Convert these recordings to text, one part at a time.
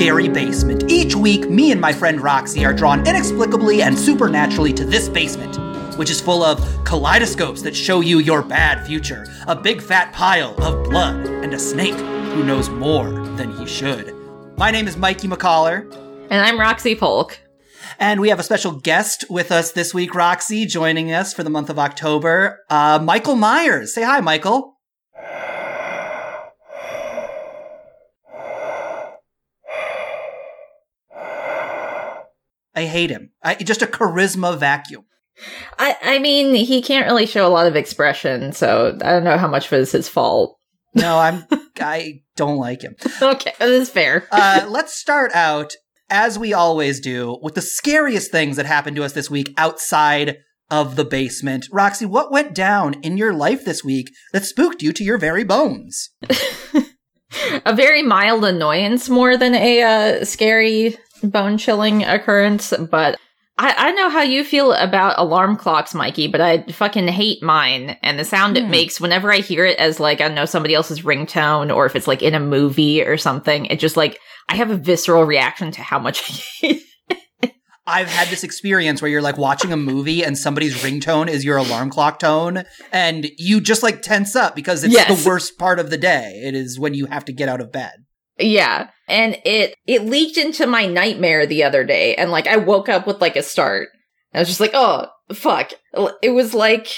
scary basement. Each week, me and my friend Roxy are drawn inexplicably and supernaturally to this basement, which is full of kaleidoscopes that show you your bad future, a big fat pile of blood, and a snake who knows more than he should. My name is Mikey McCollar. And I'm Roxy Polk. And we have a special guest with us this week, Roxy, joining us for the month of October. Uh, Michael Myers. Say hi, Michael. I hate him. I, just a charisma vacuum. I, I mean, he can't really show a lot of expression, so I don't know how much of it is his fault. No, I'm. I don't like him. Okay, that is fair. uh, let's start out as we always do with the scariest things that happened to us this week outside of the basement. Roxy, what went down in your life this week that spooked you to your very bones? a very mild annoyance more than a uh, scary bone chilling occurrence, but I, I know how you feel about alarm clocks, Mikey, but I fucking hate mine and the sound it Hmm. makes whenever I hear it as like, I know, somebody else's ringtone or if it's like in a movie or something. It just like, I have a visceral reaction to how much I hate I've had this experience where you're like watching a movie and somebody's ringtone is your alarm clock tone, and you just like tense up because it's Yes. the worst part of the day. It is when you have to get out of bed. Yeah. And it it leaked into my nightmare the other day and like I woke up with like a start. I was just like, "Oh, fuck." It was like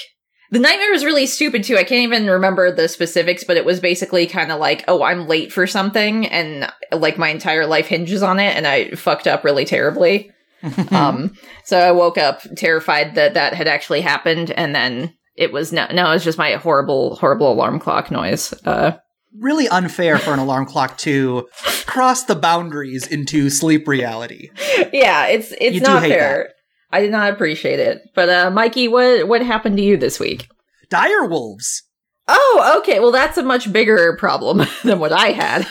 the nightmare was really stupid too. I can't even remember the specifics, but it was basically kind of like, "Oh, I'm late for something and like my entire life hinges on it and I fucked up really terribly." um so I woke up terrified that that had actually happened and then it was no no, it was just my horrible horrible alarm clock noise. Uh really unfair for an alarm clock to cross the boundaries into sleep reality. yeah, it's it's You not fair. I did not appreciate it. But uh Mikey, what what happened to you this week? Dire wolves. Oh, okay. Well, that's a much bigger problem than what I had.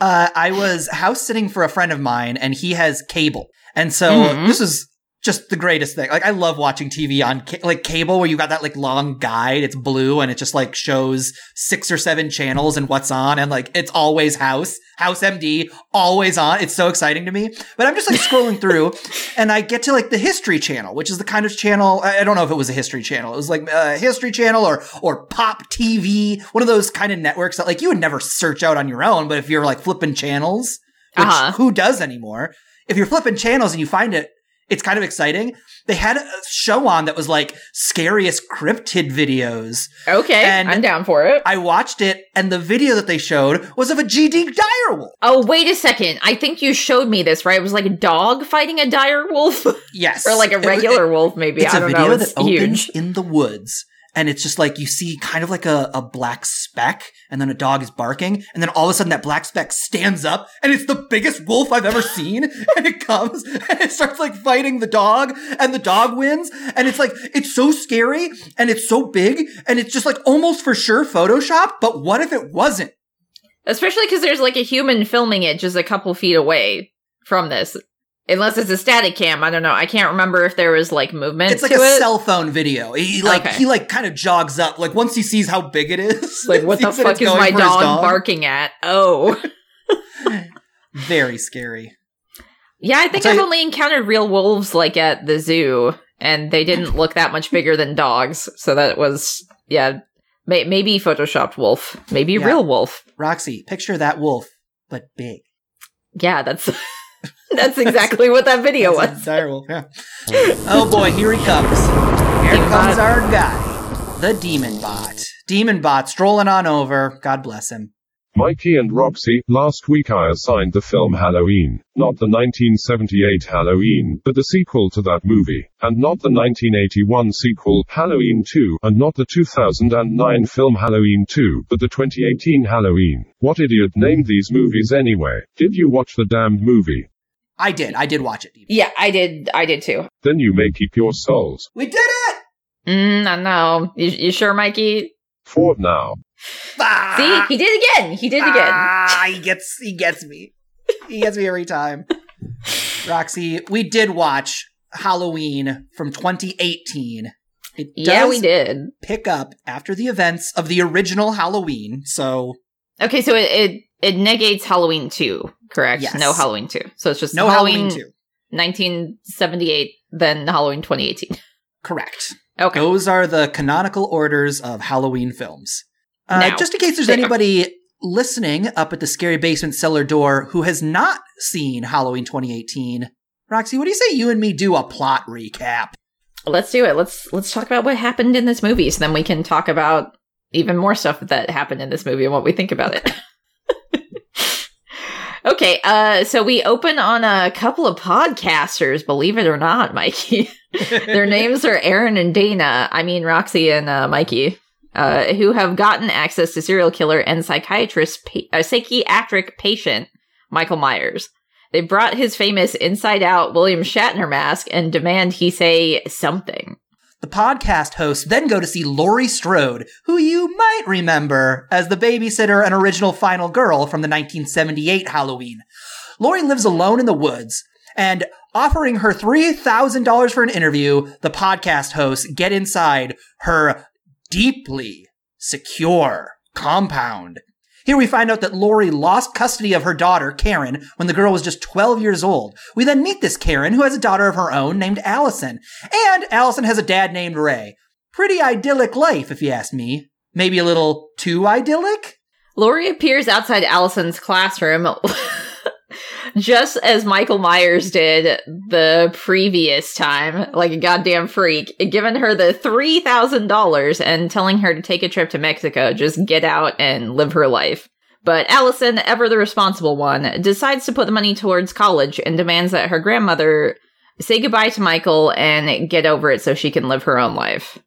Uh, I was house sitting for a friend of mine, and he has cable, and so Mhm. this is just the greatest thing. Like I love watching TV on ca- like cable, where you got that like long guide. It's blue, and it just like shows six or seven channels and what's on, and like it's always House, House MD, always on. It's so exciting to me. But I'm just like scrolling through, and I get to like the History Channel, which is the kind of channel I I don't know if it was a History Channel. It was like a History Channel or or Pop TV, one of those kind of networks that like you would never search out on your own. But if you're like flipping channels, which Uh-huh. who does anymore? If you're flipping channels and you find it, it's kind of exciting. They had a show on that was like scariest cryptid videos. Okay, And- I'm down for it. I watched it, and the video that they showed was of a GD direwolf. Oh, wait a second. I think you showed me this, right? It was like a dog fighting a dire wolf Yes, or like a regular it- wolf maybe. it's I a don't video know. It's that opens huge. in the woods. And it's just like you see kind of like a, a black speck, and then a dog is barking, and then all of a sudden that black speck stands up, and it's the biggest wolf I've ever seen. and it comes and it starts like fighting the dog, and the dog wins. And it's like, it's so scary, and it's so big, and it's just like almost for sure Photoshop, but what if it wasn't? Especially because there's like a human filming it just a couple feet away from this. Unless it's a static cam, I don't know. I can't remember if there was like movement It's like a it. cell phone video. He like Okay. he like kind of jogs up. Like once he sees how big it is, like, what the fuck is my his dog, barking at? Oh. Very scary. Yeah, I think I've you- only encountered real wolves like at the zoo, and they didn't look that much bigger than dogs. So that was, yeah, may- maybe photoshopped wolf, maybe Yeah. real wolf. Roxy, picture that wolf, but big. Yeah, that's that's exactly what that video That's was. dire yeah. oh boy, here he comes. Here Demon comes bot. our guy, the demon bot. Demon bot strolling on over. God bless him. Mikey and Roxy, last week I assigned the film Halloween, not the 1978 Halloween, but the sequel to that movie, and not the 1981 sequel, Halloween 2, and not the 2009 film Halloween 2, but the 2018 Halloween. What idiot named these movies anyway? Did you watch the damned movie? I did. I did watch it. Demon. Yeah, I did. I did too. Then you may keep your souls. We did it. Mm, I know. You, you sure, Mikey? For now. Ah! See, he did again. He did again. Ah, he gets he gets me. He gets me every time. Roxy, we did watch Halloween from 2018. It Yeah, we did. pick up after the events of the original Halloween. So Okay, so it, it it negates Halloween 2, correct? Yes. No Halloween 2. So it's just No Halloween 2. 1978, then Halloween 2018. Correct. Okay. Those are the canonical orders of Halloween films. Uh, Now, just in case there's there- anybody listening up at the Scary Basement Cellar door who has not seen Halloween 2018, Roxy, what do you say you and me do a plot recap? Let's do it. Let's let's talk about what happened in this movie so then we can talk about even more stuff that happened in this movie and what we think about it. okay, uh so we open on a couple of podcasters, believe it or not, Mikey. Their names are Aaron and Dana. I mean Roxy and uh, Mikey. Uh, who have gotten access to serial killer and psychiatrist, pa- uh, psychiatric patient Michael Myers. They brought his famous inside out William Shatner mask and demand he say something. The podcast hosts then go to see Laurie Strode, who you might remember as the babysitter and original final girl from the 1978 Halloween. Laurie lives alone in the woods, and offering her $3,000 for an interview, the podcast hosts get inside her deeply secure compound. Here we find out that Laurie lost custody of her daughter, Karen, when the girl was just 12 years old. We then meet this Karen, who has a daughter of her own named Allison. And Allison has a dad named Ray. Pretty idyllic life, if you ask me. Maybe a little too idyllic? Laurie appears outside Allison's classroom just as Michael Myers did the previous time, like a goddamn freak, giving her the $3,000 and telling her to take a trip to Mexico, just get out and live her life. But Allison, ever the responsible one, decides to put the money towards college and demands that her grandmother say goodbye to Michael and get over it so she can live her own life.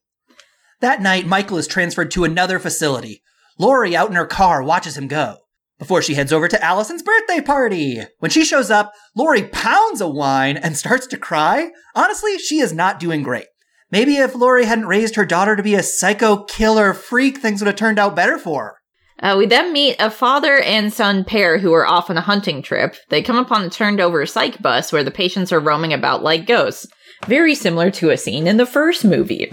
That night, Michael is transferred to another facility. Laurie, out in her car, watches him go. Before she heads over to Allison's birthday party. When she shows up, Laurie pounds a wine and starts to cry. Honestly, she is not doing great. Maybe if Laurie hadn't raised her daughter to be a psycho killer freak, things would have turned out better for her. Uh, we then meet a father and son pair who are off on a hunting trip. They come upon a turned over psych bus where the patients are roaming about like ghosts, very similar to a scene in the first movie.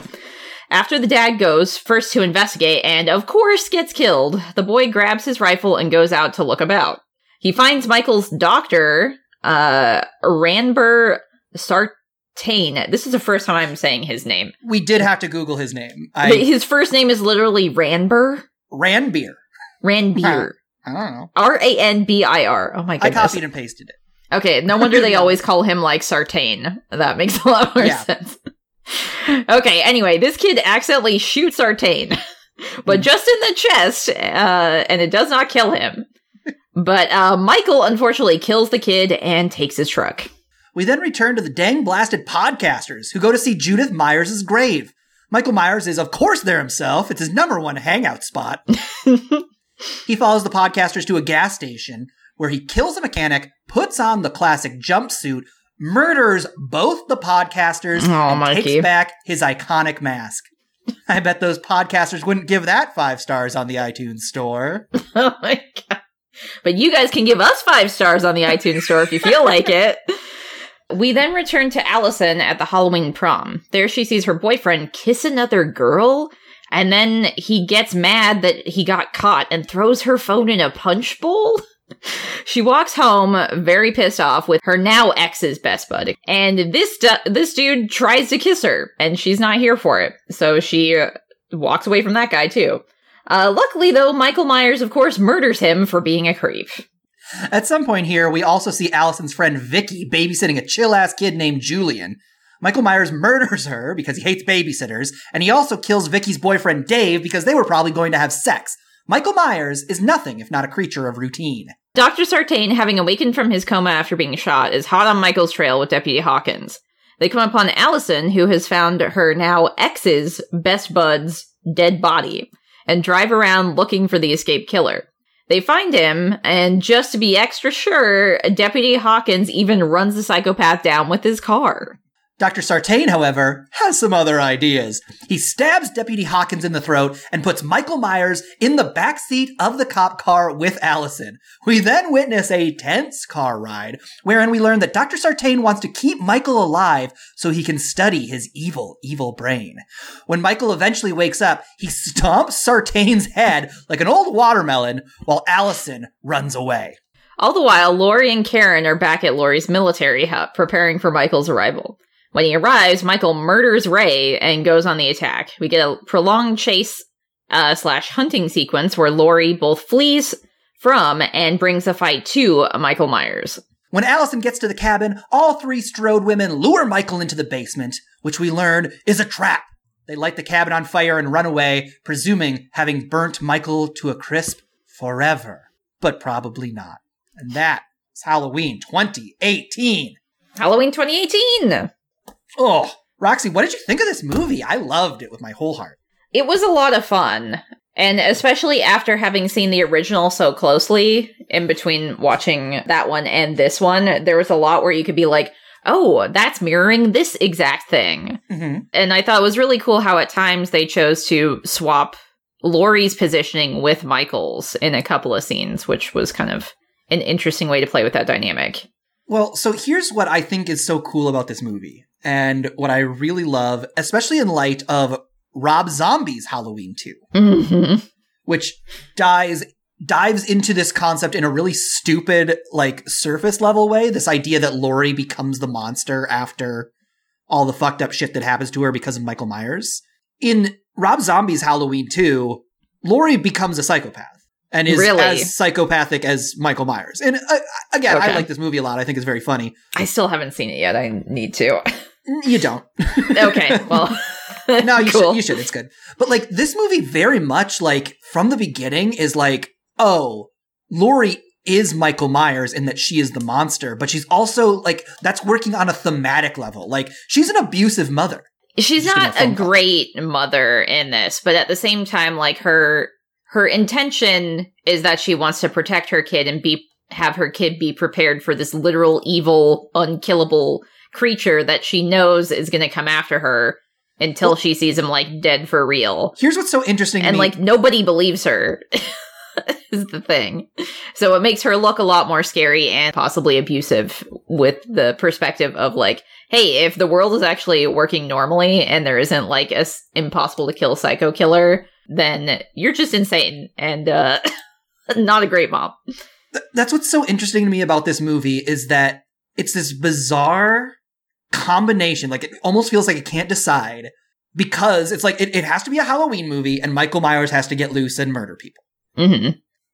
After the dad goes first to investigate and, of course, gets killed, the boy grabs his rifle and goes out to look about. He finds Michael's doctor, uh, Ranbir Sartain. This is the first time I'm saying his name. We did have to Google his name. I his first name is literally Ranbir. Ranbir. Ranbir. I don't know. R A N B I R. Oh my god. I copied and pasted it. Okay, no wonder they always call him like Sartain. That makes a lot more Yeah. sense. Okay, anyway, this kid accidentally shoots Sartain, Hmm. but just in the chest, uh, and it does not kill him. But uh, Michael unfortunately kills the kid and takes his truck. We then return to the dang blasted podcasters who go to see Judith Myers' grave. Michael Myers is, of course, there himself. It's his number one hangout spot. he follows the podcasters to a gas station where he kills a mechanic, puts on the classic jumpsuit, murders both the podcasters, Oh, and Mikey. takes back his iconic mask. I bet those podcasters wouldn't give that five stars on the iTunes store. oh my god. But you guys can give us five stars on the iTunes store if you feel like it. We then return to Allison at the Halloween prom. There she sees her boyfriend kiss another girl, and then he gets mad that he got caught and throws her phone in a punch bowl. She walks home very pissed off with her now ex's best bud. And this du- this dude tries to kiss her and she's not here for it. So she uh, walks away from that guy too. Uh, luckily, though, Michael Myers, of course, murders him for being a creep. At some point here, we also see Allison's friend Vicky babysitting a chill ass kid named Julian. Michael Myers murders her because he hates babysitters, and he also kills Vicky's boyfriend Dave because they were probably going to have sex. Michael Myers is nothing if not a creature of routine. Dr. Sartain, having awakened from his coma after being shot, is hot on Michael's trail with Deputy Hawkins. They come upon Allison, who has found her now ex's best bud's dead body, and drive around looking for the escaped killer. They find him, and just to be extra sure, Deputy Hawkins even runs the psychopath down with his car. Dr. Sartain, however, has some other ideas. He stabs Deputy Hawkins in the throat and puts Michael Myers in the back seat of the cop car with Allison. We then witness a tense car ride, wherein we learn that Dr. Sartain wants to keep Michael alive so he can study his evil, evil brain. When Michael eventually wakes up, he stomps Sartain's head like an old watermelon while Allison runs away. All the while, Laurie and Karen are back at Laurie's military hut preparing for Michael's arrival. When he arrives, Michael murders Ray and goes on the attack. We get a prolonged chase uh, slash hunting sequence where Laurie both flees from and brings a fight to Michael Myers. When Allison gets to the cabin, all three Strode women lure Michael into the basement, which we learn is a trap. They light the cabin on fire and run away, presuming having burnt Michael to a crisp forever. But probably not. And that is Halloween 2018. Halloween 2018! Oh, Roxy, what did you think of this movie? I loved it with my whole heart. It was a lot of fun. And especially after having seen the original so closely, in between watching that one and this one, there was a lot where you could be like, oh, that's mirroring this exact thing. Mm-hmm. And I thought it was really cool how at times they chose to swap Laurie's positioning with Michael's in a couple of scenes, which was kind of an interesting way to play with that dynamic. Well, so here's what I think is so cool about this movie, and what I really love, especially in light of Rob Zombie's Halloween 2, Mm-hmm. which dies dives into this concept in a really stupid, like surface level way. This idea that Laurie becomes the monster after all the fucked up shit that happens to her because of Michael Myers. In Rob Zombie's Halloween 2, Laurie becomes a psychopath and is Really? as psychopathic as Michael Myers. And uh, again, I like this movie a lot. I think it's very funny. I still haven't seen it yet. I need to. You don't. okay, well. no, you cool. should. You should. It's good. But like this movie, very much like from the beginning, is like, oh, Laurie is Michael Myers in that she is the monster, but she's also like that's working on a thematic level. Like she's an abusive mother. She's Just not a a great mother in this, but at the same time, like her her intention is that she wants to protect her kid and be have her kid be prepared for this literal evil, unkillable creature that she knows is going to come after her until Well- she sees him like dead for real. Here's what's so interesting to And like nobody believes her. is the thing. So it makes her look a lot more scary and possibly abusive with the perspective of like, hey, if the world is actually working normally and there isn't like a s- impossible to kill psycho killer, then you're just insane and uh not a great mom. Th- that's what's so interesting to me about this movie is that it's this bizarre combination. Like it almost feels like it can't decide because it's like it, it has to be a Halloween movie and Michael Myers has to get loose and murder people. hmm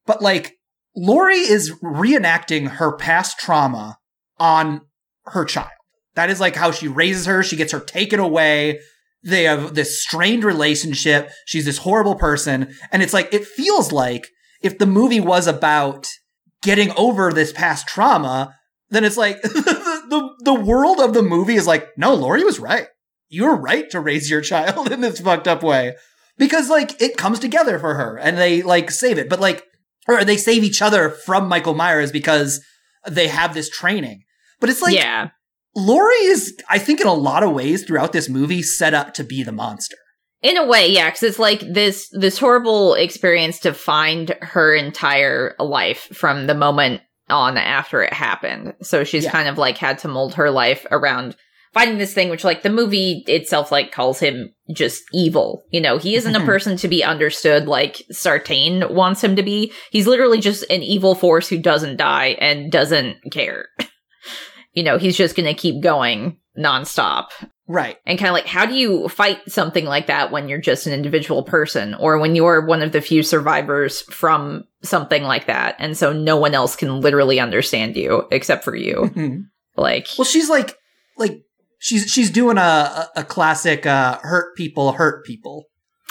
But like Laurie is reenacting her past trauma on her child. That is like how she raises her. She gets her taken away. They have this strained relationship. She's this horrible person. And it's like, it feels like if the movie was about getting over this past trauma, then it's like the, the, world of the movie is like, no, Laurie was right. You're right to raise your child in this fucked up way. Because like it comes together for her and they like save it. But like, or they save each other from Michael Myers because they have this training. But it's like, yeah. Laurie is, I think, in a lot of ways throughout this movie, set up to be the monster. In a way, yeah, because it's like this this horrible experience to find her entire life from the moment on after it happened. So she's Yeah. kind of like had to mold her life around finding this thing, which like the movie itself like calls him just evil. You know, he isn't a Mhm. person to be understood like Sartain wants him to be. He's literally just an evil force who doesn't die and doesn't care. you know, he's just gonna keep going nonstop Right. and kind of like how do you fight something like that when you're just an individual person or when you're one of the few survivors from something like that and so no one else can literally understand you except for you Mhm. like Well, she's like, like, she's, she's doing a, a, classic, uh, hurt people, hurt people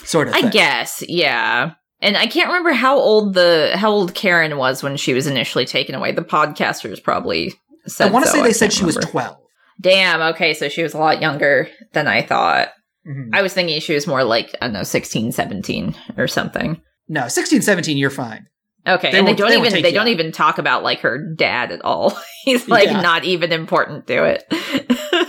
sort of i guess yeah and i can't remember how old the how old karen was when she was initially taken away the podcasters probably said I want to so, say they said she was 12. Damn okay so she was a lot younger than i thought Mhm. i was thinking she was more like i don't know 16 17 or something No, 16, 17, you're fine. Okay, They and they don't they even they don't out. even talk about like her dad at all. He's like Yeah. not even important to it.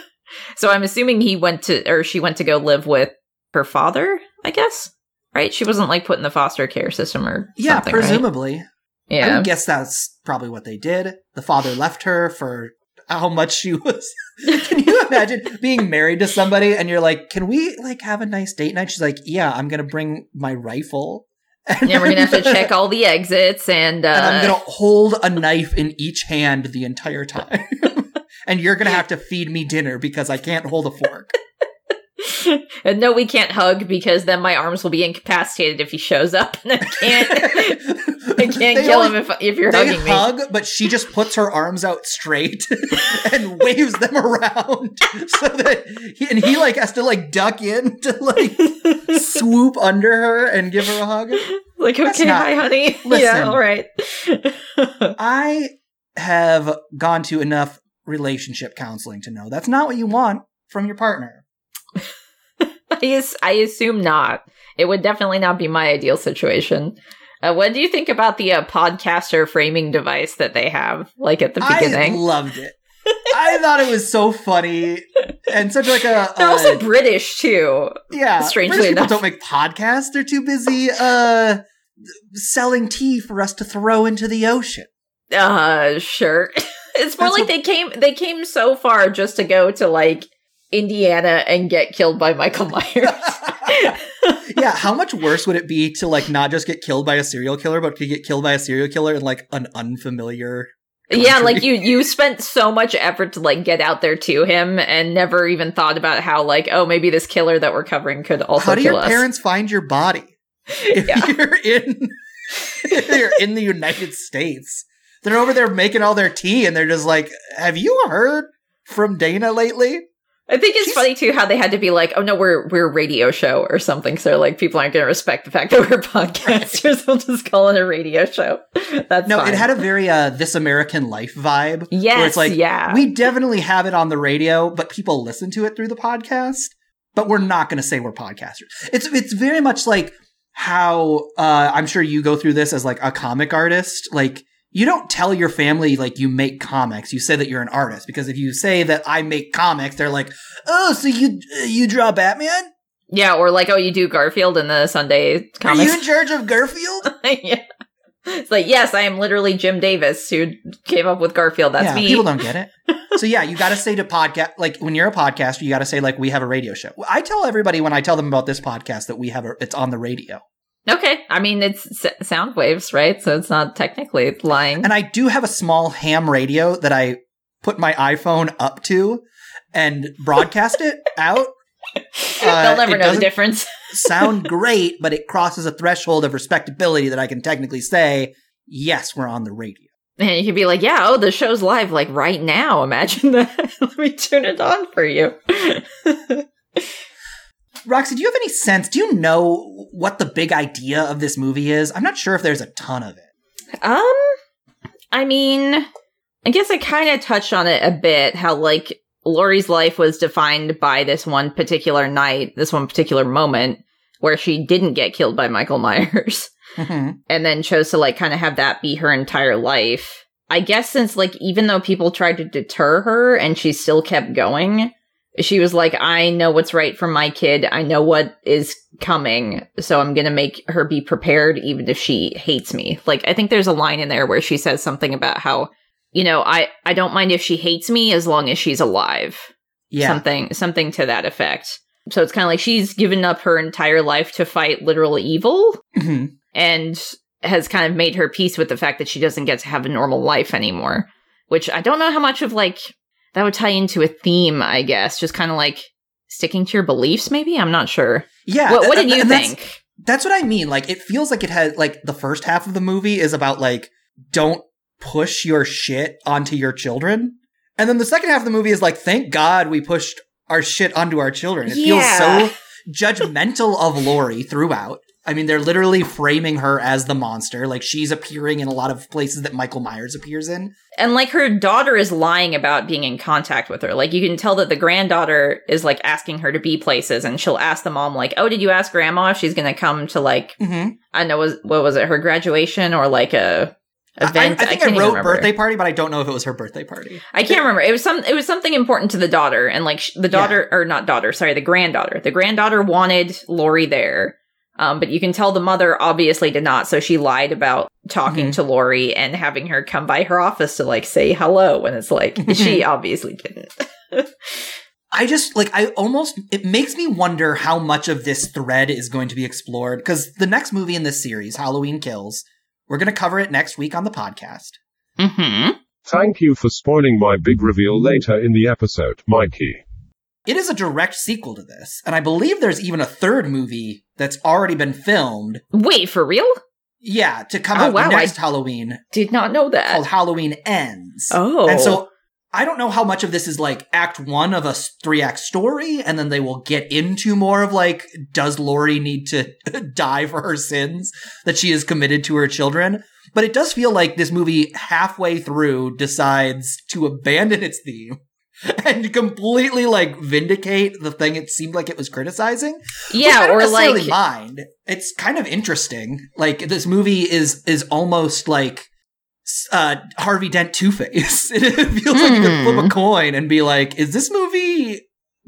So I'm assuming he went to, or she went to go live with her father, I guess. Right? She wasn't like put in the foster care system or Yeah, something, right? presumably. I Yeah. would guess that's probably what they did. The father left her for how much she was. Can you imagine being married to somebody and you're like, "Can we like have a nice date night?" She's like, "Yeah, I'm gonna bring my rifle." yeah, we're gonna have to check all the exits and, uh, and I'm gonna hold a knife in each hand the entire time. and you're gonna have to feed me dinner because I can't hold a fork. and no, we can't hug because then my arms will be incapacitated if he shows up and I can't, I can't They kill only- him if, if you're They hugging me. but she just puts her arms out straight and waves them around so that he, and he like has to like duck in to like swoop under her and give her a hug. like, That's okay, not- hi, honey. Listen. Yeah, all right. I have gone to enough relationship counseling to know that's not what you want from your partner. I, I assume not. It would definitely not be my ideal situation. Uh, what do you think about the uh, podcaster framing device that they have, like at the I beginning? loved it. I thought it was so funny and such like a, They're a- also British too. yeah. strangely British people enough. don't make podcasts; they're too busy uh selling tea for us to throw into the ocean. Uh, sure. it's more That's like what- they came they came so far just to go to like Indiana and get killed by Michael Myers. yeah, how much worse would it be to like not just get killed by a serial killer, but to get killed by a serial killer in like an unfamiliar? yeah, like you you spent so much effort to like get out there to him and never even thought about how like oh maybe this killer that we're covering could also How do your us. parents find your body if Yeah. you're in if you're in the United States? They're over there making all their tea, and they're just like, "Have you heard from Dana lately?" I think it's She's- funny too how they had to be like, oh no, we're we're a radio show or something. So like people aren't going to respect the fact that we're podcasters. we'll just call it a radio show. That's No, fine. it had a very uh, "This American Life" vibe. yes, where it's like yeah. we definitely have it on the radio, but people listen to it through the podcast. But we're not going to say we're podcasters. It's it's very much like how uh, I'm sure you go through this as like a comic artist. Like you don't tell your family like you make comics. You say that you're an artist because if you say that I make comics, they're like, oh, so you you draw Batman? yeah, or like oh, you do Garfield in the Sunday comics." Are you in charge of Garfield? yeah. It's like yes, I am literally Jim Davis who came up with Garfield. That's yeah, me. people don't get it. so yeah, you got to say to podcast like when you're a podcaster, you got to say like we have a radio show. I tell everybody when I tell them about this podcast that we have a it's on the radio. Okay, I mean it's sound waves, right? So it's not technically lying. And I do have a small ham radio that I put my iPhone up to and broadcast it out. Uh, They'll never know the difference. sound great, but it crosses a threshold of respectability that I can technically say, yes, we're on the radio. And you could be like, yeah, oh, the show's live like right now. Imagine that. Let me turn it on for you. Roxy, do you have any sense? Do you know what the big idea of this movie is? I'm not sure if there's a ton of it. Um, I mean, I guess I kind of touched on it a bit. How like Laurie's life was defined by this one particular night, this one particular moment where she didn't get killed by Michael Myers, Mhm. and then chose to like kind of have that be her entire life. I guess since like even though people tried to deter her and she still kept going, she was like, I know what's right for my kid. I know what is coming. So I'm going to make her be prepared even if she hates me. Like, I think there's a line in there where she says something about how, you know, I, I don't mind if she hates me as long as she's alive. Yeah. Something, something to that effect. So it's kind of like she's given up her entire life to fight literal evil Mhm. and has kind of made her peace with the fact that she doesn't get to have a normal life anymore. Which I don't know how much of like that would tie into a theme, I guess. Just kind of like sticking to your beliefs, maybe? I'm not sure. Yeah. what what did you and that's- think? That's what I mean. Like, it feels like it had, like, the first half of the movie is about, like, don't push your shit onto your children. And then the second half of the movie is like, thank God we pushed our shit onto our children. It Yeah. feels so judgmental of Laurie throughout. I mean, they're literally framing her as the monster. Like, she's appearing in a lot of places that Michael Myers appears in. And like her daughter is lying about being in contact with her. Like you can tell that the granddaughter is like asking her to be places and she'll ask the mom like, "Oh, did you ask grandma if she's going to come to like Mm-hmm. I know was what was it her graduation or like a event. I, I think I, can't wrote birthday party, but I don't know if it was her birthday party. I can't remember. It was some. It was something important to the daughter, and like sh- the daughter or not daughter. Sorry, the granddaughter. The granddaughter wanted Laurie there, um, but you can tell the mother obviously did not. So she lied about talking Mhm. to Laurie and having her come by her office to like say hello. When it's like she obviously didn't. I just like I almost it makes me wonder how much of this thread is going to be explored because the next movie in this series, Halloween Kills, we're going to cover it next week on the podcast. hmm Thank you for spoiling my big reveal later in the episode, Mikey. It is a direct sequel to this, and I believe there's even a third movie that's already been filmed. Wait for real? Yeah, to come Oh, out wow, next Halloween Did not know that. called Halloween Ends. oh, And so I don't know how much of this is like act one of a three act story, and then they will get into more of like, does Laurie need to die for her sins that she has committed to her children? But it does feel like this movie halfway through decides to abandon its theme and completely like vindicate the thing it seemed like it was criticizing. yeah, or like mind. It's kind of interesting. Like this movie is is almost like uh, Harvey Dent Two Face. it feels like you could flip Hmm. a coin and be like, is this movie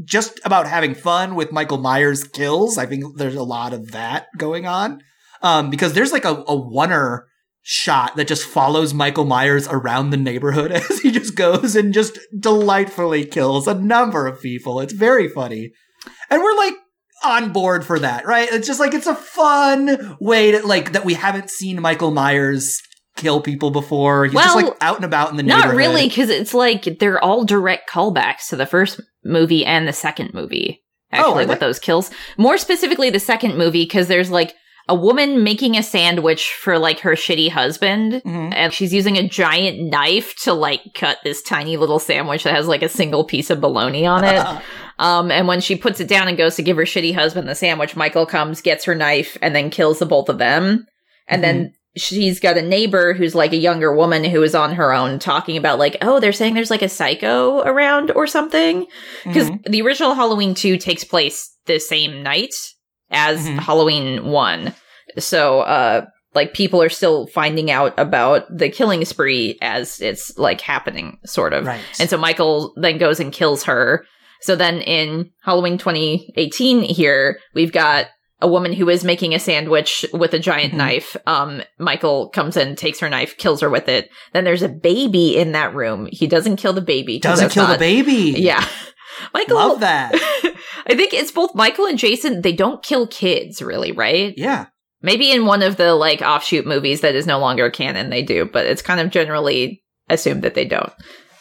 just about having fun with Michael Myers kills? I think there's a lot of that going on. Um, because there's like a, a oner shot that just follows Michael Myers around the neighborhood as he just goes and just delightfully kills a number of people. It's very funny. And we're like on board for that, right? It's just like it's a fun way to like that we haven't seen Michael Myers kill people before. He's just Well, like out and about in the neighborhood. not really, because it's like they're all direct callbacks to the first movie and the second movie. Oh, Actually, are with those kills, more specifically the second movie, because there's like a woman making a sandwich for like her shitty husband, Mhm. and she's using a giant knife to like cut this tiny little sandwich that has like a single piece of bologna on it. Um, and when she puts it down and goes to give her shitty husband the sandwich, Michael comes, gets her knife, and then kills the both of them. And then she's got a neighbor who's like a younger woman who is on her own talking about like, oh, they're saying there's like a psycho around or something. Because Mhm. the original Halloween 2 takes place the same night as Mhm. Halloween 1. So, uh, like people are still finding out about the killing spree as it's like happening, sort of. right. And so Michael then goes and kills her. So then in Halloween 2018 here, we've got a woman who is making a sandwich with a giant Mhm. knife. Um, Michael comes in, takes her knife, kills her with it. Then there's a baby in that room. He doesn't kill the baby doesn't kill the baby. Yeah. Michael, Love that. I think it's both Michael and Jason. They don't kill kids, really, right? Yeah. Maybe in one of the like offshoot movies that is no longer canon, they do, but it's kind of generally assumed that they don't.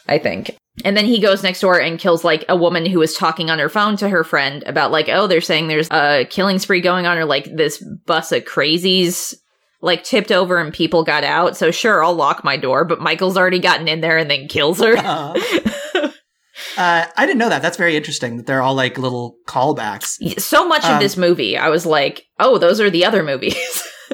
I think. And then he goes next door and kills like a woman who was talking on her phone to her friend about like, oh, they're saying there's a killing spree going on, or like this bus of crazies like tipped over and people got out. So sure, I'll lock my door, but Michael's already gotten in there and then kills her. Uh, uh, I didn't know that. That's very interesting that they're all like little callbacks. so much Um, of this movie, I was like, oh, those are the other movies.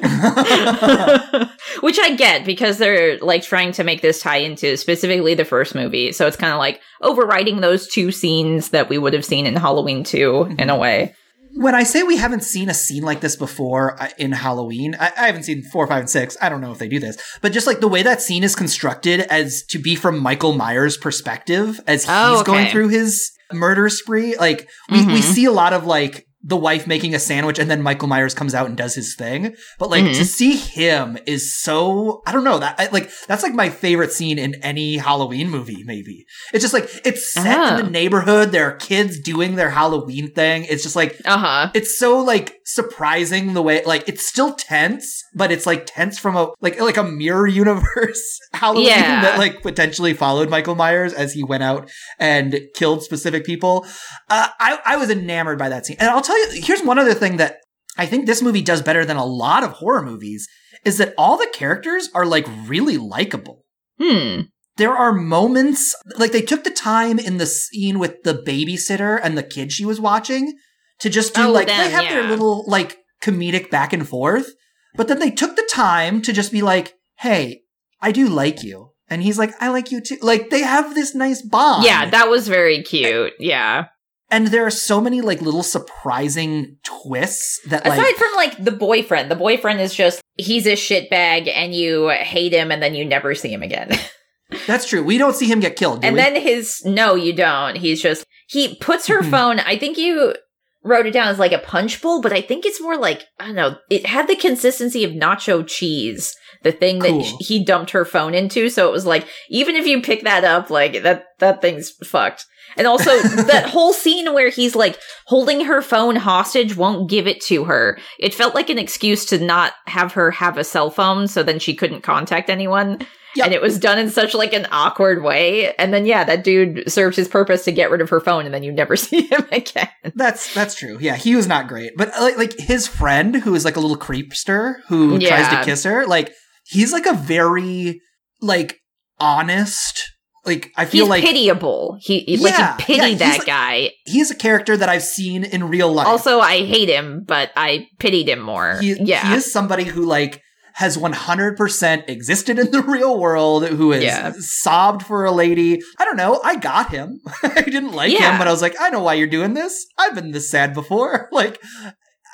Which I get because they're like trying to make this tie into specifically the first movie. So it's kind of like overriding those two scenes that we would have seen in Halloween 2 in a way. When I say we haven't seen a scene like this before uh, in Halloween, I, I haven't seen four, five, and six. I don't know if they do this, but just like the way that scene is constructed as to be from Michael Myers' perspective as he's Oh, going through his murder spree. Like we, we Mhm. see a lot of like the wife making a sandwich and then Michael Myers comes out and does his thing. But like Mhm. to see him is so, I don't know that I, like, that's like my favorite scene in any Halloween movie, maybe. It's just like, it's set Oh. in the neighborhood. There are kids doing their Halloween thing. It's just like, Uh huh. it's so like surprising the way like it's still tense but it's like tense from a like like a mirror universe halloween Yeah. that like potentially followed michael myers as he went out and killed specific people uh, i i was enamored by that scene and i'll tell you here's one other thing that i think this movie does better than a lot of horror movies is that all the characters are like really likable Hmm. there are moments like they took the time in the scene with the babysitter and the kid she was watching to just do Oh, like them, they have their little like comedic back and forth but then they took the time to just be like hey i do like you and he's like i like you too like they have this nice bond Yeah, that was very cute. Yeah. And there are so many like little surprising twists that Aside like from like the boyfriend, the boyfriend is just he's a shitbag and you hate him and then you never see him again. that's true. We don't see him get killed, do and we? then his no, you don't. He's just he puts her phone. I think you wrote it down as like a punch bowl, but I think it's more like I don't know. It had the consistency of nacho cheese, the thing that Cool. he dumped her phone into. So it was like even if you pick that up, like that that thing's fucked. And also that whole scene where he's like holding her phone hostage, won't give it to her. It felt like an excuse to not have her have a cell phone, so then she couldn't contact anyone. Yep. And it was done in such like an awkward way. And then yeah, that dude served his purpose to get rid of her phone, and then you never see him again. That's that's true. Yeah, he was not great, but like like his friend who is like a little creepster who tries to kiss her, like he's like a very like honest. Like I feel He's like pitiable. He he- like Yeah, you pity yeah, that like- guy. he's a character that I've seen in real life. Also, I hate him, but I pitied him more. he, yeah. he is somebody who like has 100% existed in the real world who has Yeah. sobbed for a lady i don't know i got him i didn't like Yeah. him but i was like i know why you're doing this i've been this sad before like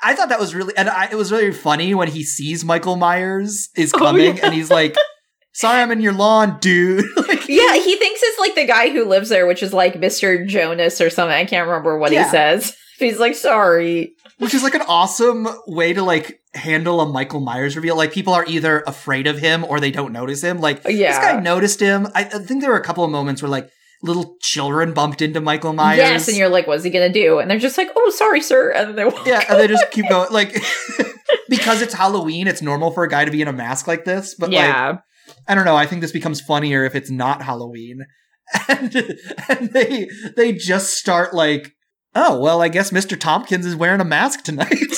i thought that was really and I, it was really funny when he sees michael myers is Oh, coming yeah. and he's like sorry i'm in your lawn dude like yeah, he thinks it's like the guy who lives there, which is like Mr. Jonas or something. I can't remember what Yeah. he says. He's like, sorry. which is like an awesome way to like handle a michael myers reveal like people are either afraid of him or they don't notice him like yeah. This guy noticed him. I, I think there were a couple of moments where like little children bumped into Michael Myers. Yes, and you're like, what's he gonna do? And they're just like, oh, sorry, sir. And then they walk yeah, and they just keep going. Like because it's Halloween, it's normal for a guy to be in a mask like this. But like yeah. I don't know. I think this becomes funnier if it's not Halloween, and and they they just start like. Oh well, I guess Mr. Tompkins is wearing a mask tonight.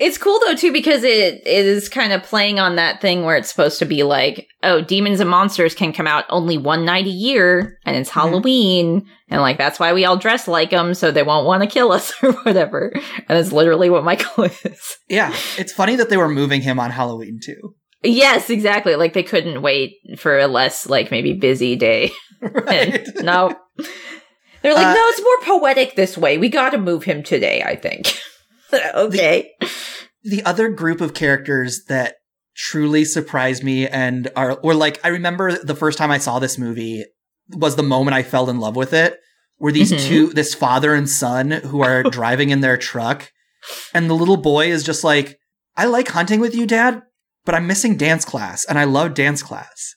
It's cool though too because it, it is kind of playing on that thing where it's supposed to be like, oh, demons and monsters can come out only one night a year, and it's Mhm. Halloween, and like that's why we all dress like them so they won't want to kill us or whatever. And it's literally what Michael is. yeah, it's funny that they were moving him on Halloween too. Yes, exactly. Like they couldn't wait for a less like maybe busy day. Right? no. They're like, Uh, no, it's more poetic this way. We got to move him today, I think. okay. the other group of characters that truly surprised me and are or like I remember the first time I saw this movie was the moment I fell in love with it were these Mhm. two this father and son who are driving in their truck and the little boy is just like I like hunting with you dad but I'm missing dance class and I love dance class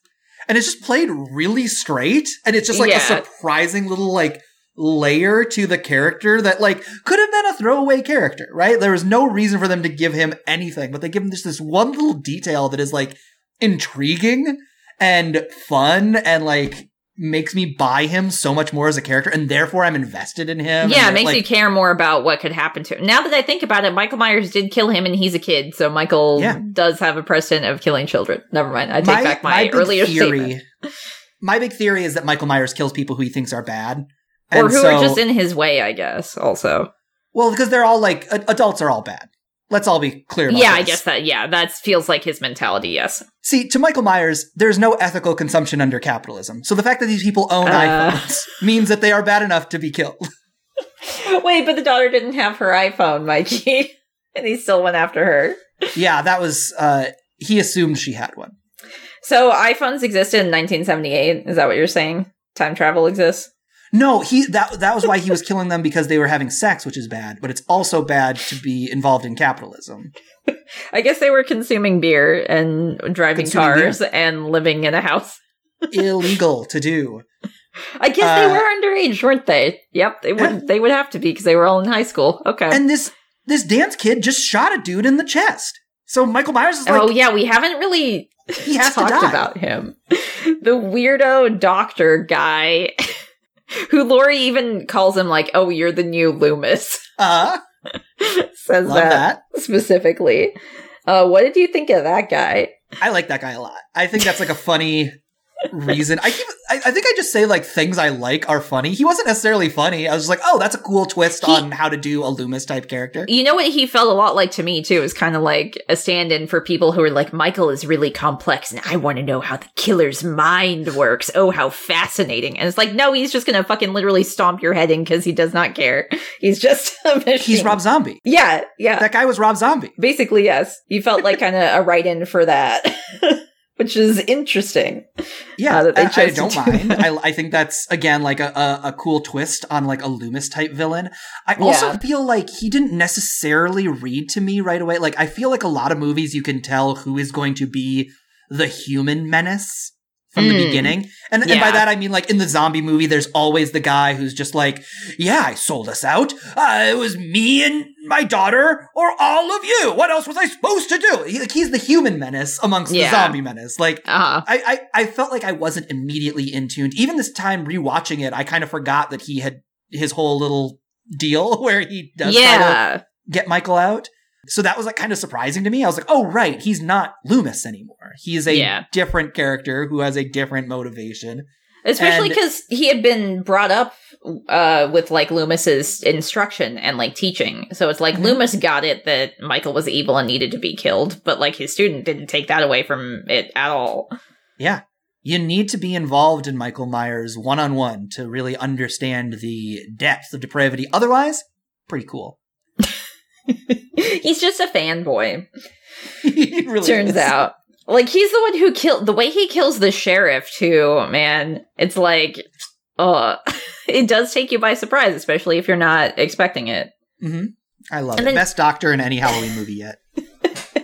and it's just played really straight and it's just like a surprising little like layer to the character that like could have been a throwaway character, right? There was no reason for them to give him anything, but they give him just this one little detail that is like intriguing and fun and like makes me buy him so much more as a character and therefore I'm invested in him. Yeah, it makes like, you care more about what could happen to him. Now that I think about it, Michael Myers did kill him and he's a kid, so Michael Yeah. does have a precedent of killing children. Never mind. I take my, back my, big earlier theory. statement. My big theory is that Michael Myers kills people who he thinks are bad. Or And who so- are just in his way, I guess, also. well, because they're all like adults are all bad. Let's all be clear about Yeah, I guess that, yeah, that feels like his mentality, yes. See, to Michael Myers, there's no ethical consumption under capitalism. So the fact that these people own Uh. iPhones means that they are bad enough to be killed. Wait, but the daughter didn't have her iPhone, Mikey. and he still went after her. yeah, that was, uh, he assumed she had one. So iPhones existed in 1978. Is that what you're saying? Time travel exists? No, he, that, that was why he was killing them because they were having sex, which is bad, but it's also bad to be involved in capitalism. I guess they were consuming beer and driving Consuming cars and living in a house. Illegal to do. I guess Uh, they were underage, weren't they? Yep, they would. They would have to be because they were all in high school. Okay. And this, this dance kid just shot a dude in the chest. So Michael Myers is like, oh yeah, we haven't really he has talked about him. The weirdo doctor guy, who Laurie even calls him like, "Oh, you're the new Loomis." Uh, Says that, that. specifically. Uh, what did you think of that guy? I like that guy a lot. I think that's like a funny. Reason. I keep, I, I think I just say like things I like are funny. He wasn't necessarily funny. I was just like, oh, that's a cool twist He- on how to do a Loomis type character. You know what he felt a lot like to me too is kind of like a stand-in for people who are like Michael is really complex and I want to know how the killer's mind works. Oh, how fascinating. And it's like no, he's just going to fucking literally stomp your head in cuz he does not care. He's just. He's Rob Zombie. Yeah, yeah. That guy was Rob Zombie. Basically, yes. You felt like kind of a write-in for that. Which is interesting. Yeah, Uh, I- I, don't do mind. I, I think that's again like a, a, a cool twist on like a Loomis type villain. I also Yeah. feel like he didn't necessarily read to me right away. Like I feel like a lot of movies you can tell who is going to be the human menace from the Mm. beginning. And, and by that I mean like in the zombie movie, there's always the guy who's just like, "Yeah, I sold us out. Uh, it was me and my daughter, or all of you. What else was I supposed to do?" He, like, he's the human menace amongst Yeah. the zombie menace. Like Uh-huh. I, I I felt like I wasn't immediately in tuned. Even this time rewatching it, I kind of forgot that he had his whole little deal where he does Yeah. get Michael out. So that was like kind of surprising to me. I was like, oh right, he's not Loomis anymore. He is a Yeah. different character who has a different motivation. Especially because he had been brought up uh, with like Loomis's instruction and like teaching. So it's like Mhm. Loomis got it that Michael was evil and needed to be killed, but like his student didn't take that away from it at all. Yeah. You need to be involved in Michael Myers one on one to really understand the depth of depravity. Otherwise, pretty cool. He's just a fanboy, He really turns is. out. Like he's the one who killed the way he kills the sheriff too, man. It's like uh it does take you by surprise, especially if you're not expecting it. Mm-hmm. I love And it. then- best doctor in any Halloween movie yet.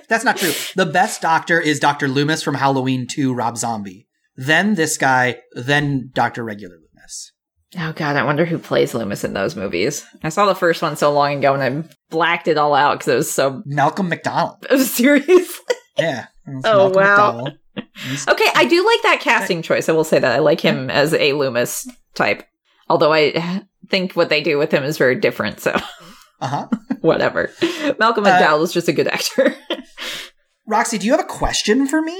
That's not true. The best doctor is Dr. Loomis from Halloween 2, Rob Zombie. Then this guy, then Dr. Regular Loomis. Oh god, I wonder who plays Loomis in those movies. I saw the first one so long ago and I blacked it all out because it was so Malcolm McDonald. seriously. Yeah. Oh, Malcolm wow. Okay, I do like that casting choice. I will say that I like him as a Loomis type. Although I think what they do with him is very different. So Uh-huh. whatever. Malcolm Uh, McDowell is just a good actor. Roxy, do you have a question for me?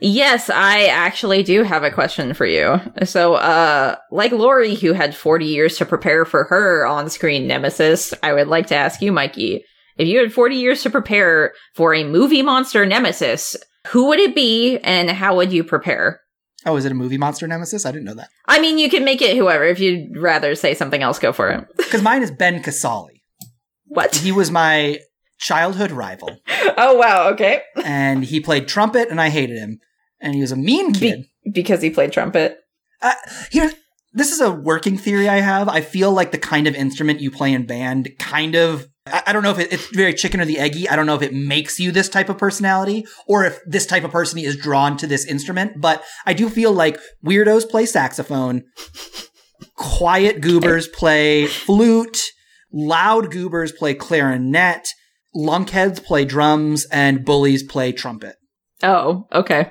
Yes, I actually do have a question for you. So, uh, like Laurie, who had 40 years to prepare for her on screen nemesis, I would like to ask you, Mikey, if you had 40 years to prepare for a movie monster nemesis, who would it be and how would you prepare? Oh, is it a movie monster nemesis? I didn't know that. I mean, you can make it whoever. If you'd rather say something else, go for it. Because mine is Ben Casali. What? He was my childhood rival, Oh, wow. Okay. and he played trumpet, and I hated him. And he was a mean kid. Because he played trumpet. Uh, here, this is a working theory I have. I feel like the kind of instrument you play in band kind of. I, I don't know if it, it's very chicken or the eggy. I don't know if it makes you this type of personality or if this type of person is drawn to this instrument. But I do feel like weirdos play saxophone, quiet goobers play flute, loud goobers play clarinet, lunkheads play drums, and bullies play trumpet. Oh, okay.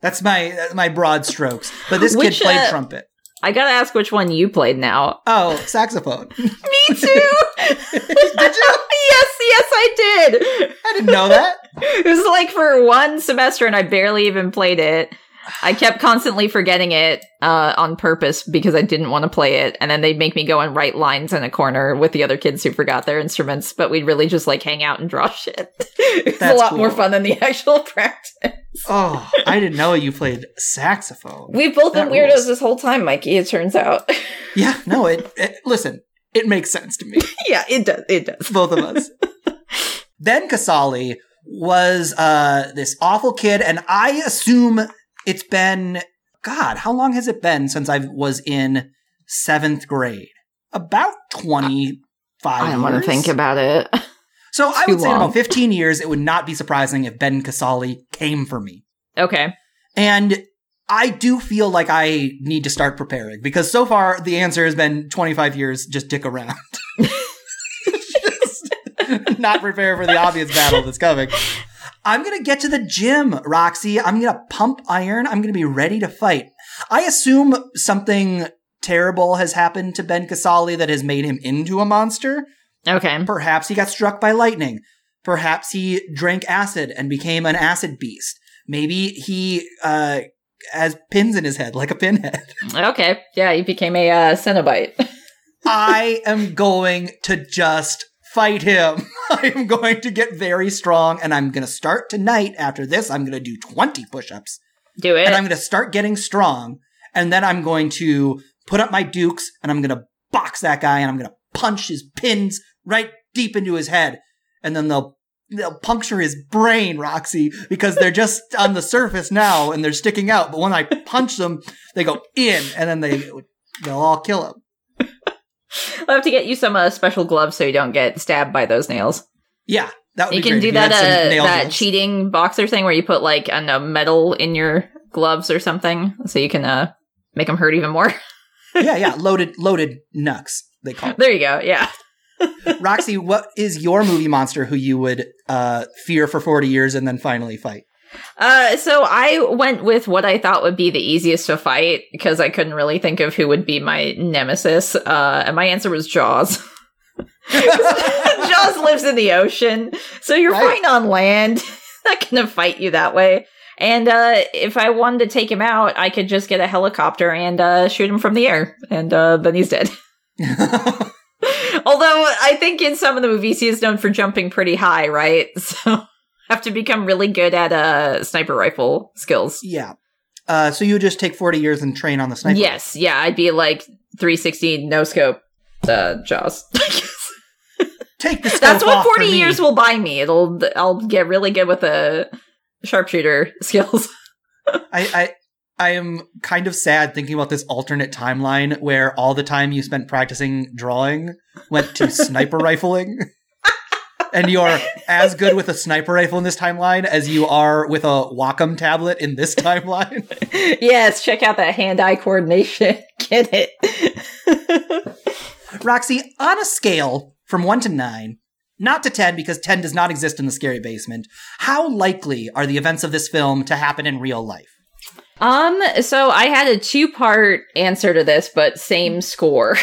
That's my that's my broad strokes. But this Which, kid played uh, trumpet. I gotta ask which one you played now. Oh, saxophone. Me too. did you? yes, yes, I did. I didn't know that. It was like for one semester, and I barely even played it. I kept constantly forgetting it uh, on purpose because I didn't want to play it, and then they'd make me go and write lines in a corner with the other kids who forgot their instruments. But we'd really just like hang out and draw shit. it was That's a lot more fun than the actual practice. Oh, I didn't know you played saxophone. We've both That been weirdos rules. this whole time, Mikey. It turns out. Yeah, no, it, it listen, it makes sense to me. yeah, it does. It does. Both of us. ben Casali was uh this awful kid, and I assume it's been God, how long has it been since I was in seventh grade? About twenty five. I don't want to think about it. So I too would say in about fifteen years, it would not be surprising if Ben Casali came for me. Okay. And I do feel like I need to start preparing because so far the answer has been 25 years, just dick around. just not prepare for the obvious battle that's coming. I'm going to get to the gym, Roxy. I'm going to pump iron. I'm going to be ready to fight. I assume something terrible has happened to Ben Casali that has made him into a monster. Okay. Perhaps he got struck by lightning. Perhaps he drank acid and became an acid beast. Maybe he uh, has pins in his head like a pinhead. Okay, yeah, he became a uh, Cenobite. I am going to just fight him. I am going to get very strong and I'm going to start tonight. After this, I'm going to do 20 push ups Do it. and I'm going to start getting strong. And then I'm going to put up my dukes and I'm going to box that guy and I'm going to punch his pins right deep into his head. And then they'll, they'll puncture his brain, Roxy, because they're just on the surface now and they're sticking out. But when I punch them, they go in and then they, they'll all kill him. I'll have to get you some uh, special gloves so you don't get stabbed by those nails. Yeah. That would You be can great do that uh, that gloves. cheating boxer thing where you put like I know metal in your gloves or something, so you can uh make them hurt even more. yeah, yeah. Loaded, loaded nucks, they call it. there you go. Yeah. Roxy, what is your movie monster who you would uh, fear for 40 years and then finally fight? Uh, so I went with what I thought would be the easiest to fight because I couldn't really think of who would be my nemesis. Uh, and my answer was Jaws. Jaws lives in the ocean, so you're Right. fine on land. Not gonna fight you that way. And uh, if I wanted to take him out, I could just get a helicopter and uh, shoot him from the air, and uh, then he's dead. Although I think in some of the movies he is known for jumping pretty high, right? So have to become really good at uh sniper rifle skills. yeah. Uh, so you would just take 40 years and train on the sniper? Yes, yeah, I'd be like 360 no scope uh Jaws. Take the scope That's what off 40 for me. years will buy me. It'll I'll get really good with the sharpshooter skills. I, I, I am kind of sad thinking about this alternate timeline where all the time you spent practicing drawing went to sniper rifling. And you're as good with a sniper rifle in this timeline as you are with a Wacom tablet in this timeline. yes, check out that hand-eye coordination. Get it. Roxy, on a scale from 1 to 9, not to 10 because 10 does not exist in the scary basement, how likely are the events of this film to happen in real life? Um, so I had a two-part answer to this, but same score.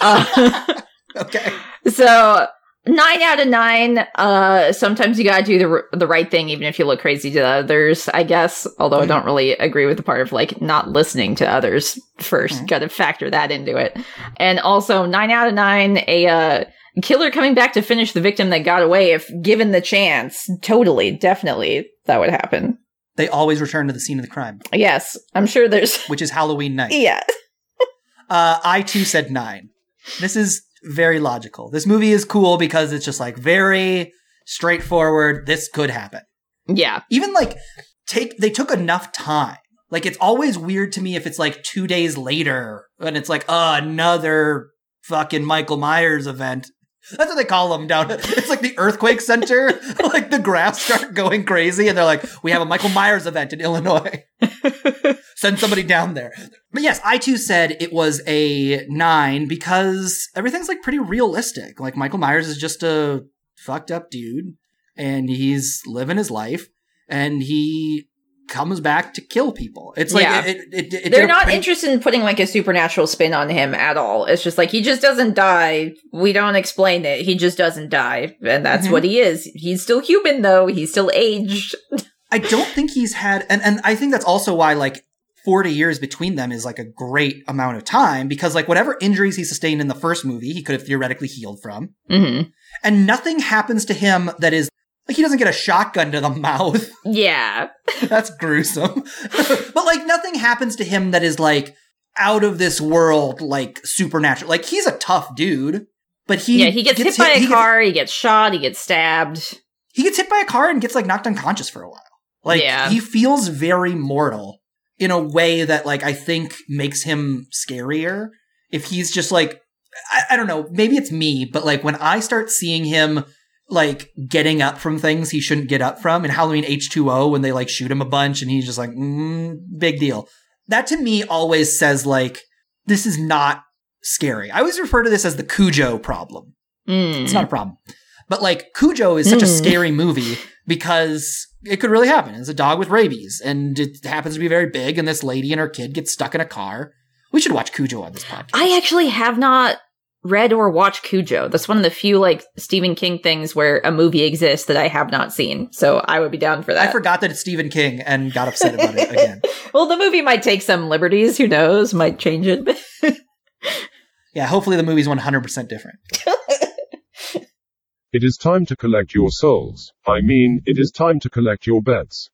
uh, Okay. So nine out of nine. Uh, sometimes you gotta do the r- the right thing, even if you look crazy to others. I guess. Although I don't really agree with the part of like not listening to others 1st Mhm. Gotta factor that into it. And also nine out of nine. A uh, killer coming back to finish the victim that got away if given the chance. Totally, definitely, that would happen. They always return to the scene of the crime, Yes, I'm sure there's. which is Halloween night. Yeah. Uh, I too said 9. This is very logical. This movie is cool because it's just like very straightforward. This could happen. Yeah. even like take they took enough time like it's always weird to me if it's like two days later and it's like uh, another fucking michael myers event that's what they call them down. It's like the earthquake center. Like the graphs start going crazy and they're like we have a michael myers event in illinois. Send somebody down there. But yes i too said it was a nine because everything's like pretty realistic. Like michael myers is just a fucked up dude and he's living his life and he comes back to kill people. It's like Yeah. it, it, it, They're not pretty- interested in putting like a supernatural spin on him at all. It's just like he just doesn't die. We don't explain it. He just doesn't die. And that's Mhm. what he is. He's still human though. He's still aged. I don't think he's had, and and I think that's also why like. 40 years between them is like a great amount of time because like whatever injuries he sustained in the first movie he could have theoretically healed from Mm-hmm. and nothing happens to him that is like he doesn't get a shotgun to the mouth Yeah. That's gruesome. but like nothing happens to him that is like out of this world, like supernatural. Like he's a tough dude, but he yeah, he gets, hit by a he car, he gets shot, he gets stabbed. he gets hit by a car and gets like knocked unconscious for a while. Like Yeah. he feels very mortal in a way that like I think makes him scarier. If he's just like I, I don't know, maybe it's me, but like when I start seeing him like getting up from things he shouldn't get up from in Halloween H2O when they like shoot him a bunch and he's just like, mm, big deal. That to me always says like, this is not scary. I always refer to this as the Cujo problem. Mm. It's not a problem. But like Cujo is such a Mm. scary movie because it could really happen. It's a dog with rabies and it happens to be very big and this lady and her kid get stuck in a car. We should watch Cujo on this podcast. I actually have not read or watched Cujo. That's one of the few like Stephen King things where a movie exists that I have not seen. So I would be down for that. I forgot that it's Stephen King and got upset about it again. well, the movie might take some liberties. Who knows? Might change it. Yeah, hopefully the movie's 100% different. It is time to collect your souls. I mean, it is time to collect your bets.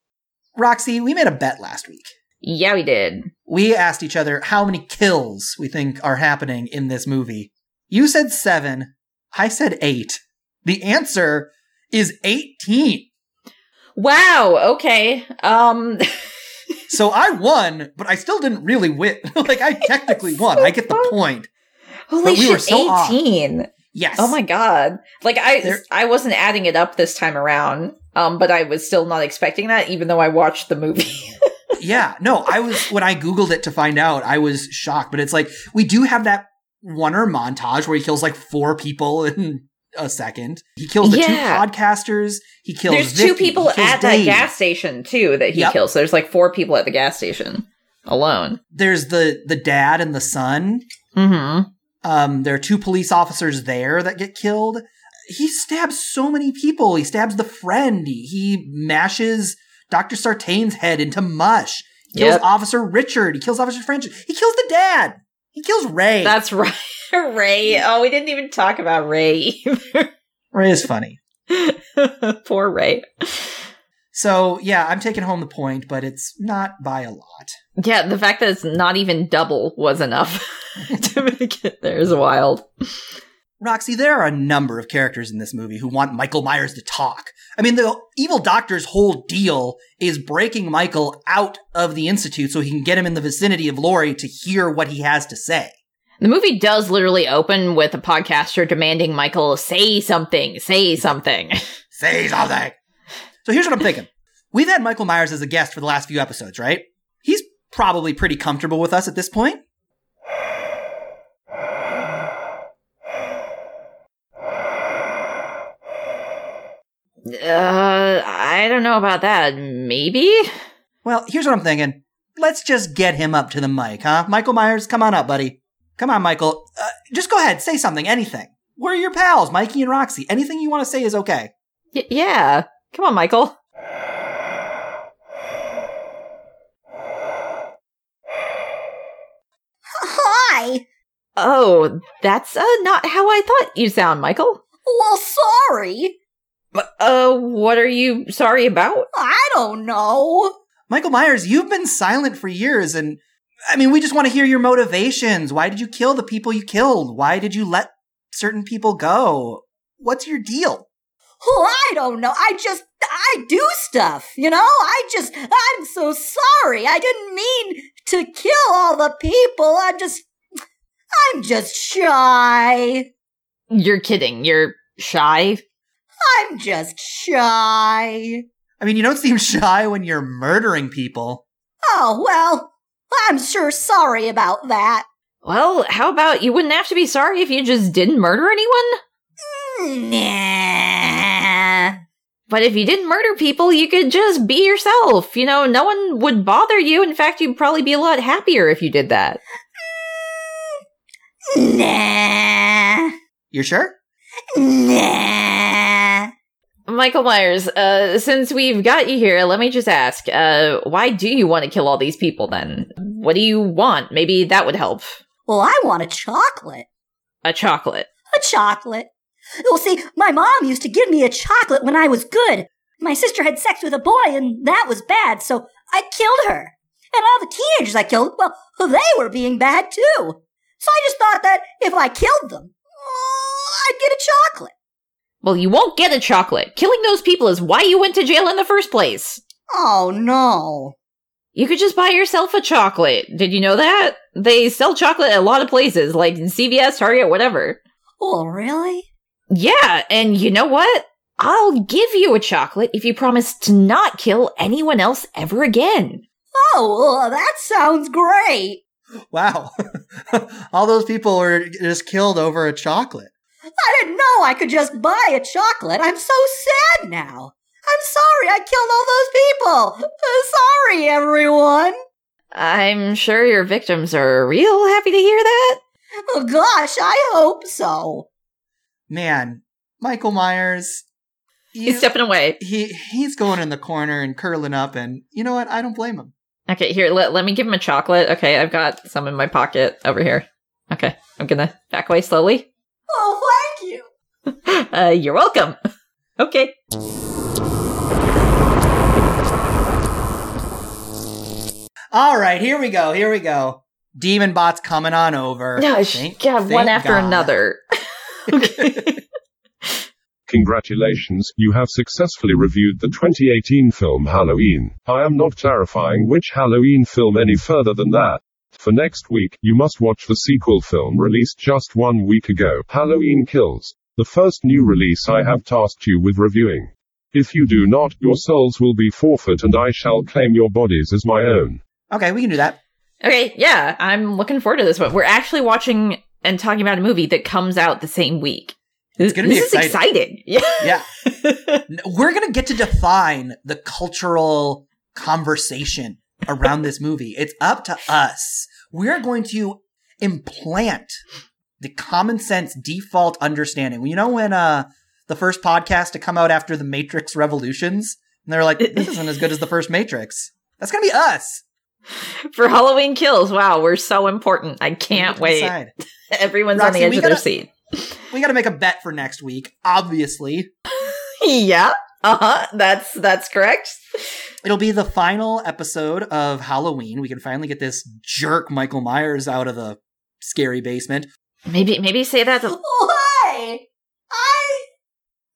Roxy, we made a bet last week. yeah, we did. We asked each other how many kills we think are happening in this movie. You said seven. I said eight. The answer is 18. Wow. Okay. Um. So I won, but I still didn't really win. like I technically won. I get the point. Holy we shit! were so off. Eighteen. Yes. Oh my god. Like I There- I wasn't adding it up this time around. Um, but I was still not expecting that, even though I watched the movie. Yeah. No, I was when I googled it to find out, I was shocked. But it's like we do have that Warner montage where he kills like four people in a second. He kills the Yeah. two podcasters. He kills. There's Vicky, two people at that gas station too that he Yep. kills. There's like four people at the gas station alone. There's the the dad and the son. Mm-hmm. Um, there are two police officers there that get killed. He stabs so many people. He stabs the friend. He, he mashes Dr. Sartain's head into mush. He kills Yep. Officer Richard. He kills Officer French. He kills the dad. He kills Ray. That's right. Ray. Oh, we didn't even talk about Ray either. Ray is funny. Poor Ray. So yeah, I'm taking home the point, but it's not by a lot. Yeah, the fact that it's not even double was enough to make it there is wild. Roxy, there are a number of characters in this movie who want Michael Myers to talk. I mean, the evil doctor's whole deal is breaking Michael out of the institute so he can get him in the vicinity of Laurie to hear what he has to say. The movie does literally open with a podcaster demanding Michael say something, say something. Say something. So here's what I'm thinking. We've had Michael Myers as a guest for the last few episodes, right? He's probably pretty comfortable with us at this point. Uh, I don't know about that. Maybe? Well, here's what I'm thinking. Let's just get him up to the mic, huh? Michael Myers, come on up, buddy. Come on, Michael. Uh, just go ahead, say something, anything. We're your pals, Mikey and Roxy. Anything you want to say is okay. Y- yeah. Come on, Michael. Hi. Oh, that's uh, not how I thought you sound, Michael. Well, sorry. Uh, what are you sorry about? I don't know. Michael Myers, you've been silent for years, and I mean, we just want to hear your motivations. Why did you kill the people you killed? Why did you let certain people go? What's your deal? Oh, I don't know. I just, I do stuff, you know? I just, I'm so sorry. I didn't mean to kill all the people. I'm just, I'm just shy. You're kidding. You're shy. I'm just shy. I mean, you don't seem shy when you're murdering people. Oh, well, I'm sure sorry about that. Well, how about you wouldn't have to be sorry if you just didn't murder anyone? Mm, nah. But if you didn't murder people, you could just be yourself. You know, no one would bother you. In fact, you'd probably be a lot happier if you did that. Mm, nah. You're sure? Nah. Michael Myers, uh, since we've got you here, let me just ask, uh, why do you want to kill all these people then? What do you want? Maybe that would help. Well, I want a chocolate. A chocolate. A chocolate. Well, see, my mom used to give me a chocolate when I was good. My sister had sex with a boy, and that was bad, so I killed her. And all the teenagers I killed, well, they were being bad too. So I just thought that if I killed them, uh, I'd get a chocolate. Well, you won't get a chocolate. Killing those people is why you went to jail in the first place. Oh no. You could just buy yourself a chocolate. Did you know that? They sell chocolate at a lot of places, like in CVS, Target, whatever. Oh, really? Yeah, and you know what? I'll give you a chocolate if you promise to not kill anyone else ever again. Oh, well, that sounds great. Wow. All those people were just killed over a chocolate. I didn't know I could just buy a chocolate. I'm so sad now. I'm sorry I killed all those people. Sorry, everyone. I'm sure your victims are real happy to hear that. Oh gosh, I hope so. Man, Michael Myers. He's stepping away. he he's going in the corner and curling up, and you know what? I don't blame him. Okay, here, let, let me give him a chocolate. Okay, I've got some in my pocket over here. Okay, I'm gonna back away slowly. Oh, thank you. Uh, you're welcome. Okay. All right, here we go. Here we go. Demon bots coming on over. No, Thank- yeah, one after God. another. okay. Congratulations, you have successfully reviewed the 2018 film Halloween. I am not clarifying which Halloween film any further than that. For next week, you must watch the sequel film released just one week ago, Halloween Kills, the first new release I have tasked you with reviewing. If you do not, your souls will be forfeit and I shall claim your bodies as my own. Okay, we can do that. Okay, yeah, I'm looking forward to this one. We're actually watching and talking about a movie that comes out the same week. It's gonna be this is exciting. Yeah. Yeah. We're going to get to define the cultural conversation around this movie. It's up to us. We're going to implant the common sense default understanding. You know, when, uh, the first podcast to come out after the Matrix Revolutions, and they're like, this isn't as good as the first Matrix. That's going to be us. For Halloween kills, wow, we're so important. I can't wait. decide. Everyone's Roxy, on the edge of their gotta- seat. We got to make a bet for next week, obviously. yeah. Uh-huh. That's that's correct. It'll be the final episode of Halloween. We can finally get this jerk Michael Myers out of the scary basement. Maybe maybe say that to Why? I,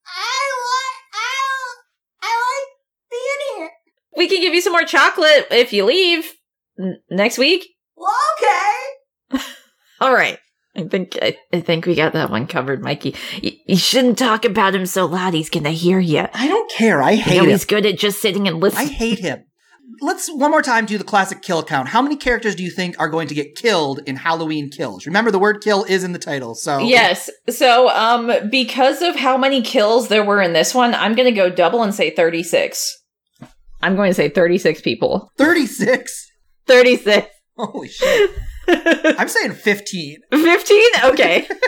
I like, I, I like being here. We can give you some more chocolate if you leave n- next week. Okay. All right. I think I, I think we got that one covered, Mikey. Y- you shouldn't talk about him so loud; he's gonna hear you. I don't care. I You hate know him. he's good at just sitting and listening. I hate him. Let's one more time do the classic kill count. How many characters do you think are going to get killed in Halloween Kills? Remember, the word kill is in the title. So Yes. So, um, because of how many kills there were in this one, I'm gonna go double and say 36. I'm going to say 36 people. 36. 36. Holy shit. I'm saying 15. 15? Okay.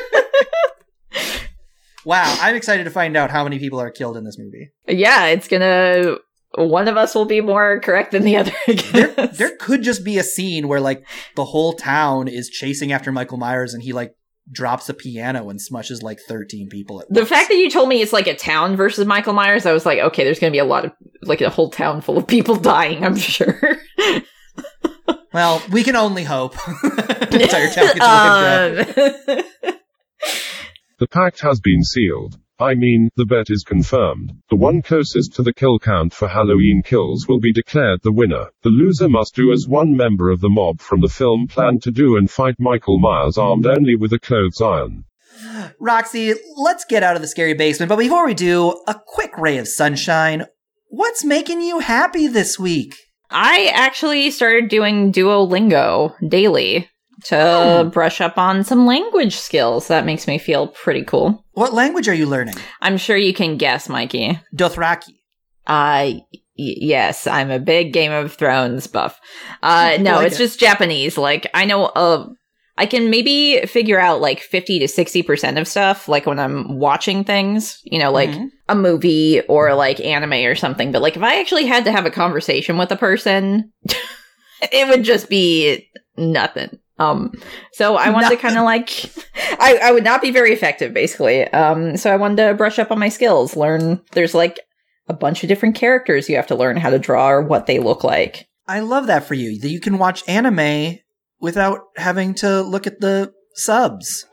Wow, I'm excited to find out how many people are killed in this movie. yeah, it's gonna. One of us will be more correct than the other. I There, guess. there could just be a scene where like the whole town is chasing after Michael Myers and he like drops a piano and smushes like 13 people at The once. fact that you told me it's like a town versus Michael Myers, I was like, okay, there's gonna be a lot of like a whole town full of people dying. I'm sure. Well, we can only hope. the entire town gets wiped. Um, The pact has been sealed. I mean, the bet is confirmed. The one closest to the kill count for Halloween kills will be declared the winner. The loser must do as one member of the mob from the film planned to do and fight Michael Myers armed only with a clothes iron. Roxy, let's get out of the scary basement. But before we do, a quick ray of sunshine. What's making you happy this week? I actually started doing Duolingo daily to Hmm. brush up on some language skills. That makes me feel pretty cool. What language are you learning? I'm sure you can guess, Mikey. Dothraki. Uh, y- yes, I'm a big Game of Thrones buff. Uh, no, like it's it. just Japanese. Like, I know, uh, I can maybe figure out like 50 to 60% of stuff, like when I'm watching things, you know, like Mhm. a movie or like anime or something. But like, if I actually had to have a conversation with a person, it would just be nothing. Um, so I wanted to kind of like, I, I would not be very effective, basically. Um, so I wanted to brush up on my skills, learn, there's like a bunch of different characters you have to learn how to draw or what they look like. I love that for you. That you can watch anime without having to look at the subs.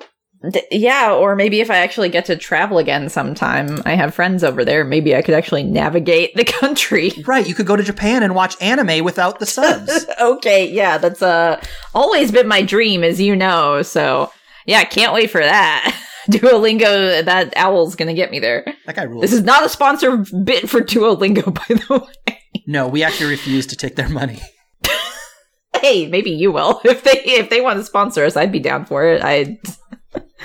Yeah, or maybe if I actually get to travel again sometime, I have friends over there, maybe I could actually navigate the country. Right, you could go to Japan and watch anime without the subs. okay, yeah, that's uh always been my dream, as you know. So yeah, can't wait for that. Duolingo, that owl's gonna get me there. that guy rules. This is not a sponsor bit for Duolingo, by the way. no, we actually refuse to take their money. Hey, maybe you will if they if they want to sponsor us. I'd be down for it. I.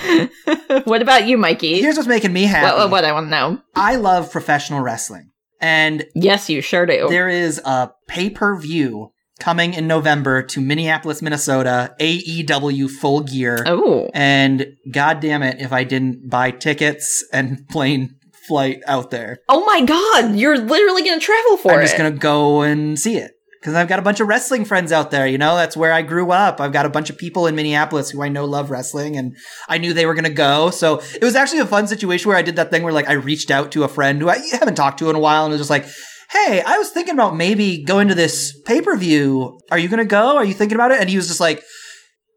what about you, Mikey? Here's what's making me happy. What, what, I want to know. I love professional wrestling. And Yes, you sure do. there is a pay per view coming in November to Minneapolis, Minnesota, AEW Full Gear. Oh. And god damn it if I didn't buy tickets and plane flight out there. Oh my god, you're literally gonna travel for it. I'm just gonna go and see it. Because I've got a bunch of wrestling friends out there, you know, that's where I grew up. I've got a bunch of people in Minneapolis who I know love wrestling and I knew they were gonna go. So it was actually a fun situation where I did that thing where like I reached out to a friend who I haven't talked to in a while and was just like, Hey, I was thinking about maybe going to this pay-per-view. Are you gonna go? Are you thinking about it? And he was just like,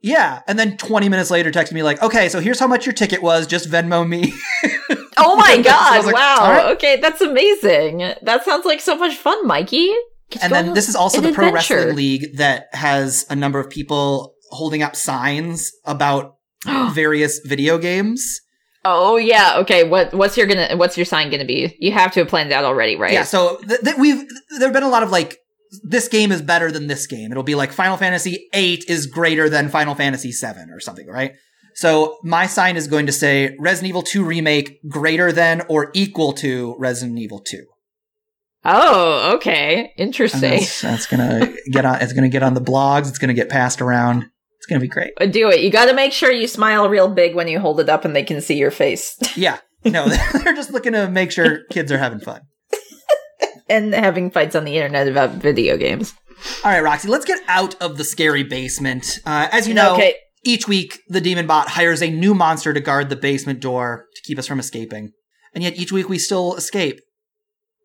yeah. And then 20 minutes later texted me like, okay, so here's how much your ticket was. Just Venmo me. oh my god, was like, wow. right. Okay, that's amazing. That sounds like so much fun, Mikey. And then this is also the pro adventure. wrestling league that has a number of people holding up signs about various video games. Oh yeah, okay. What what's your gonna what's your sign gonna be? You have to have planned that already, right? Yeah, so th- th- we've there've been a lot of like this game is better than this game. It'll be like Final Fantasy 8 is greater than Final Fantasy 7 or something, right? So my sign is going to say Resident Evil 2 remake greater than or equal to Resident Evil 2. Oh, okay. Interesting. that's, that's gonna get on. It's gonna get on the blogs. It's gonna get passed around. It's gonna be great. Do it. You got to make sure you smile real big when you hold it up and they can see your face. Yeah. No, they're just looking to make sure kids are having fun. and having fights on the internet about video games. All right, Roxy, let's get out of the scary basement. Uh, as you know, okay. each week the demon bot hires a new monster to guard the basement door to keep us from escaping. And yet each week we still escape.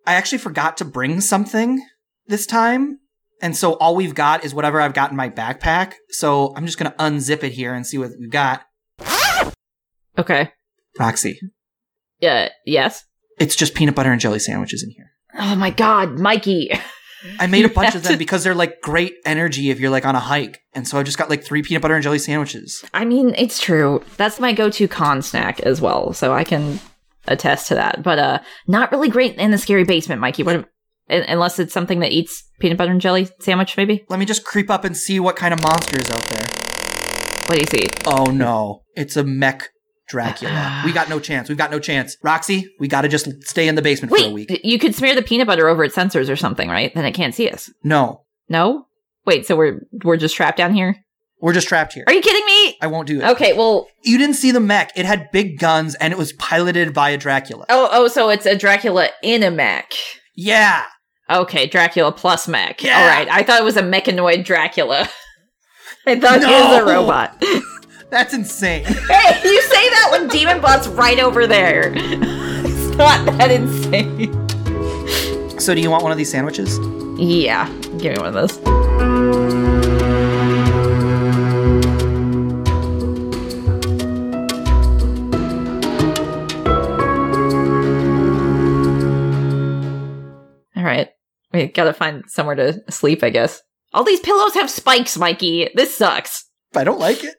I actually forgot to bring something this time. And so all we've got is whatever I've got in my backpack. So I'm just going to unzip it here and see what we've got. Okay. Roxy, Yeah. Yes. it's just peanut butter and jelly sandwiches in here. Oh my God, Mikey. I made a bunch of them to- because they're like great energy if you're like on a hike. And so I just got like three peanut butter and jelly sandwiches. I mean, it's true. That's my go-to con snack as well, so I can attest to that. But uh, not really great in the scary basement, Mikey. What? un- Unless it's something that eats peanut butter and jelly sandwich, maybe. Let me just creep up and see what kind of monster is out there. What do you see? Oh no, it's a mech Dracula. we got no chance. We've got no chance. Roxy, we got to just stay in the basement for a week. you could smear the peanut butter over its sensors or something, right? Then it can't see us. No, No. Wait, so we're we're just trapped down here? We're just trapped here. Are you kidding me? I won't do it. Okay, well, You didn't see the mech. It had big guns and it was piloted by a Dracula. oh, oh, so it's a Dracula in a mech. Yeah. Okay, Dracula plus mech. Yeah. All right, I thought it was a mechanoid Dracula. I thought No. was a robot. That's insane. hey, you say that when Demon Bot's right over there. it's not that insane. so do you want one of these sandwiches? Yeah, give me one of those. Right. We gotta find somewhere to sleep, I guess. All these pillows have spikes, Mikey. This sucks. I don't like it.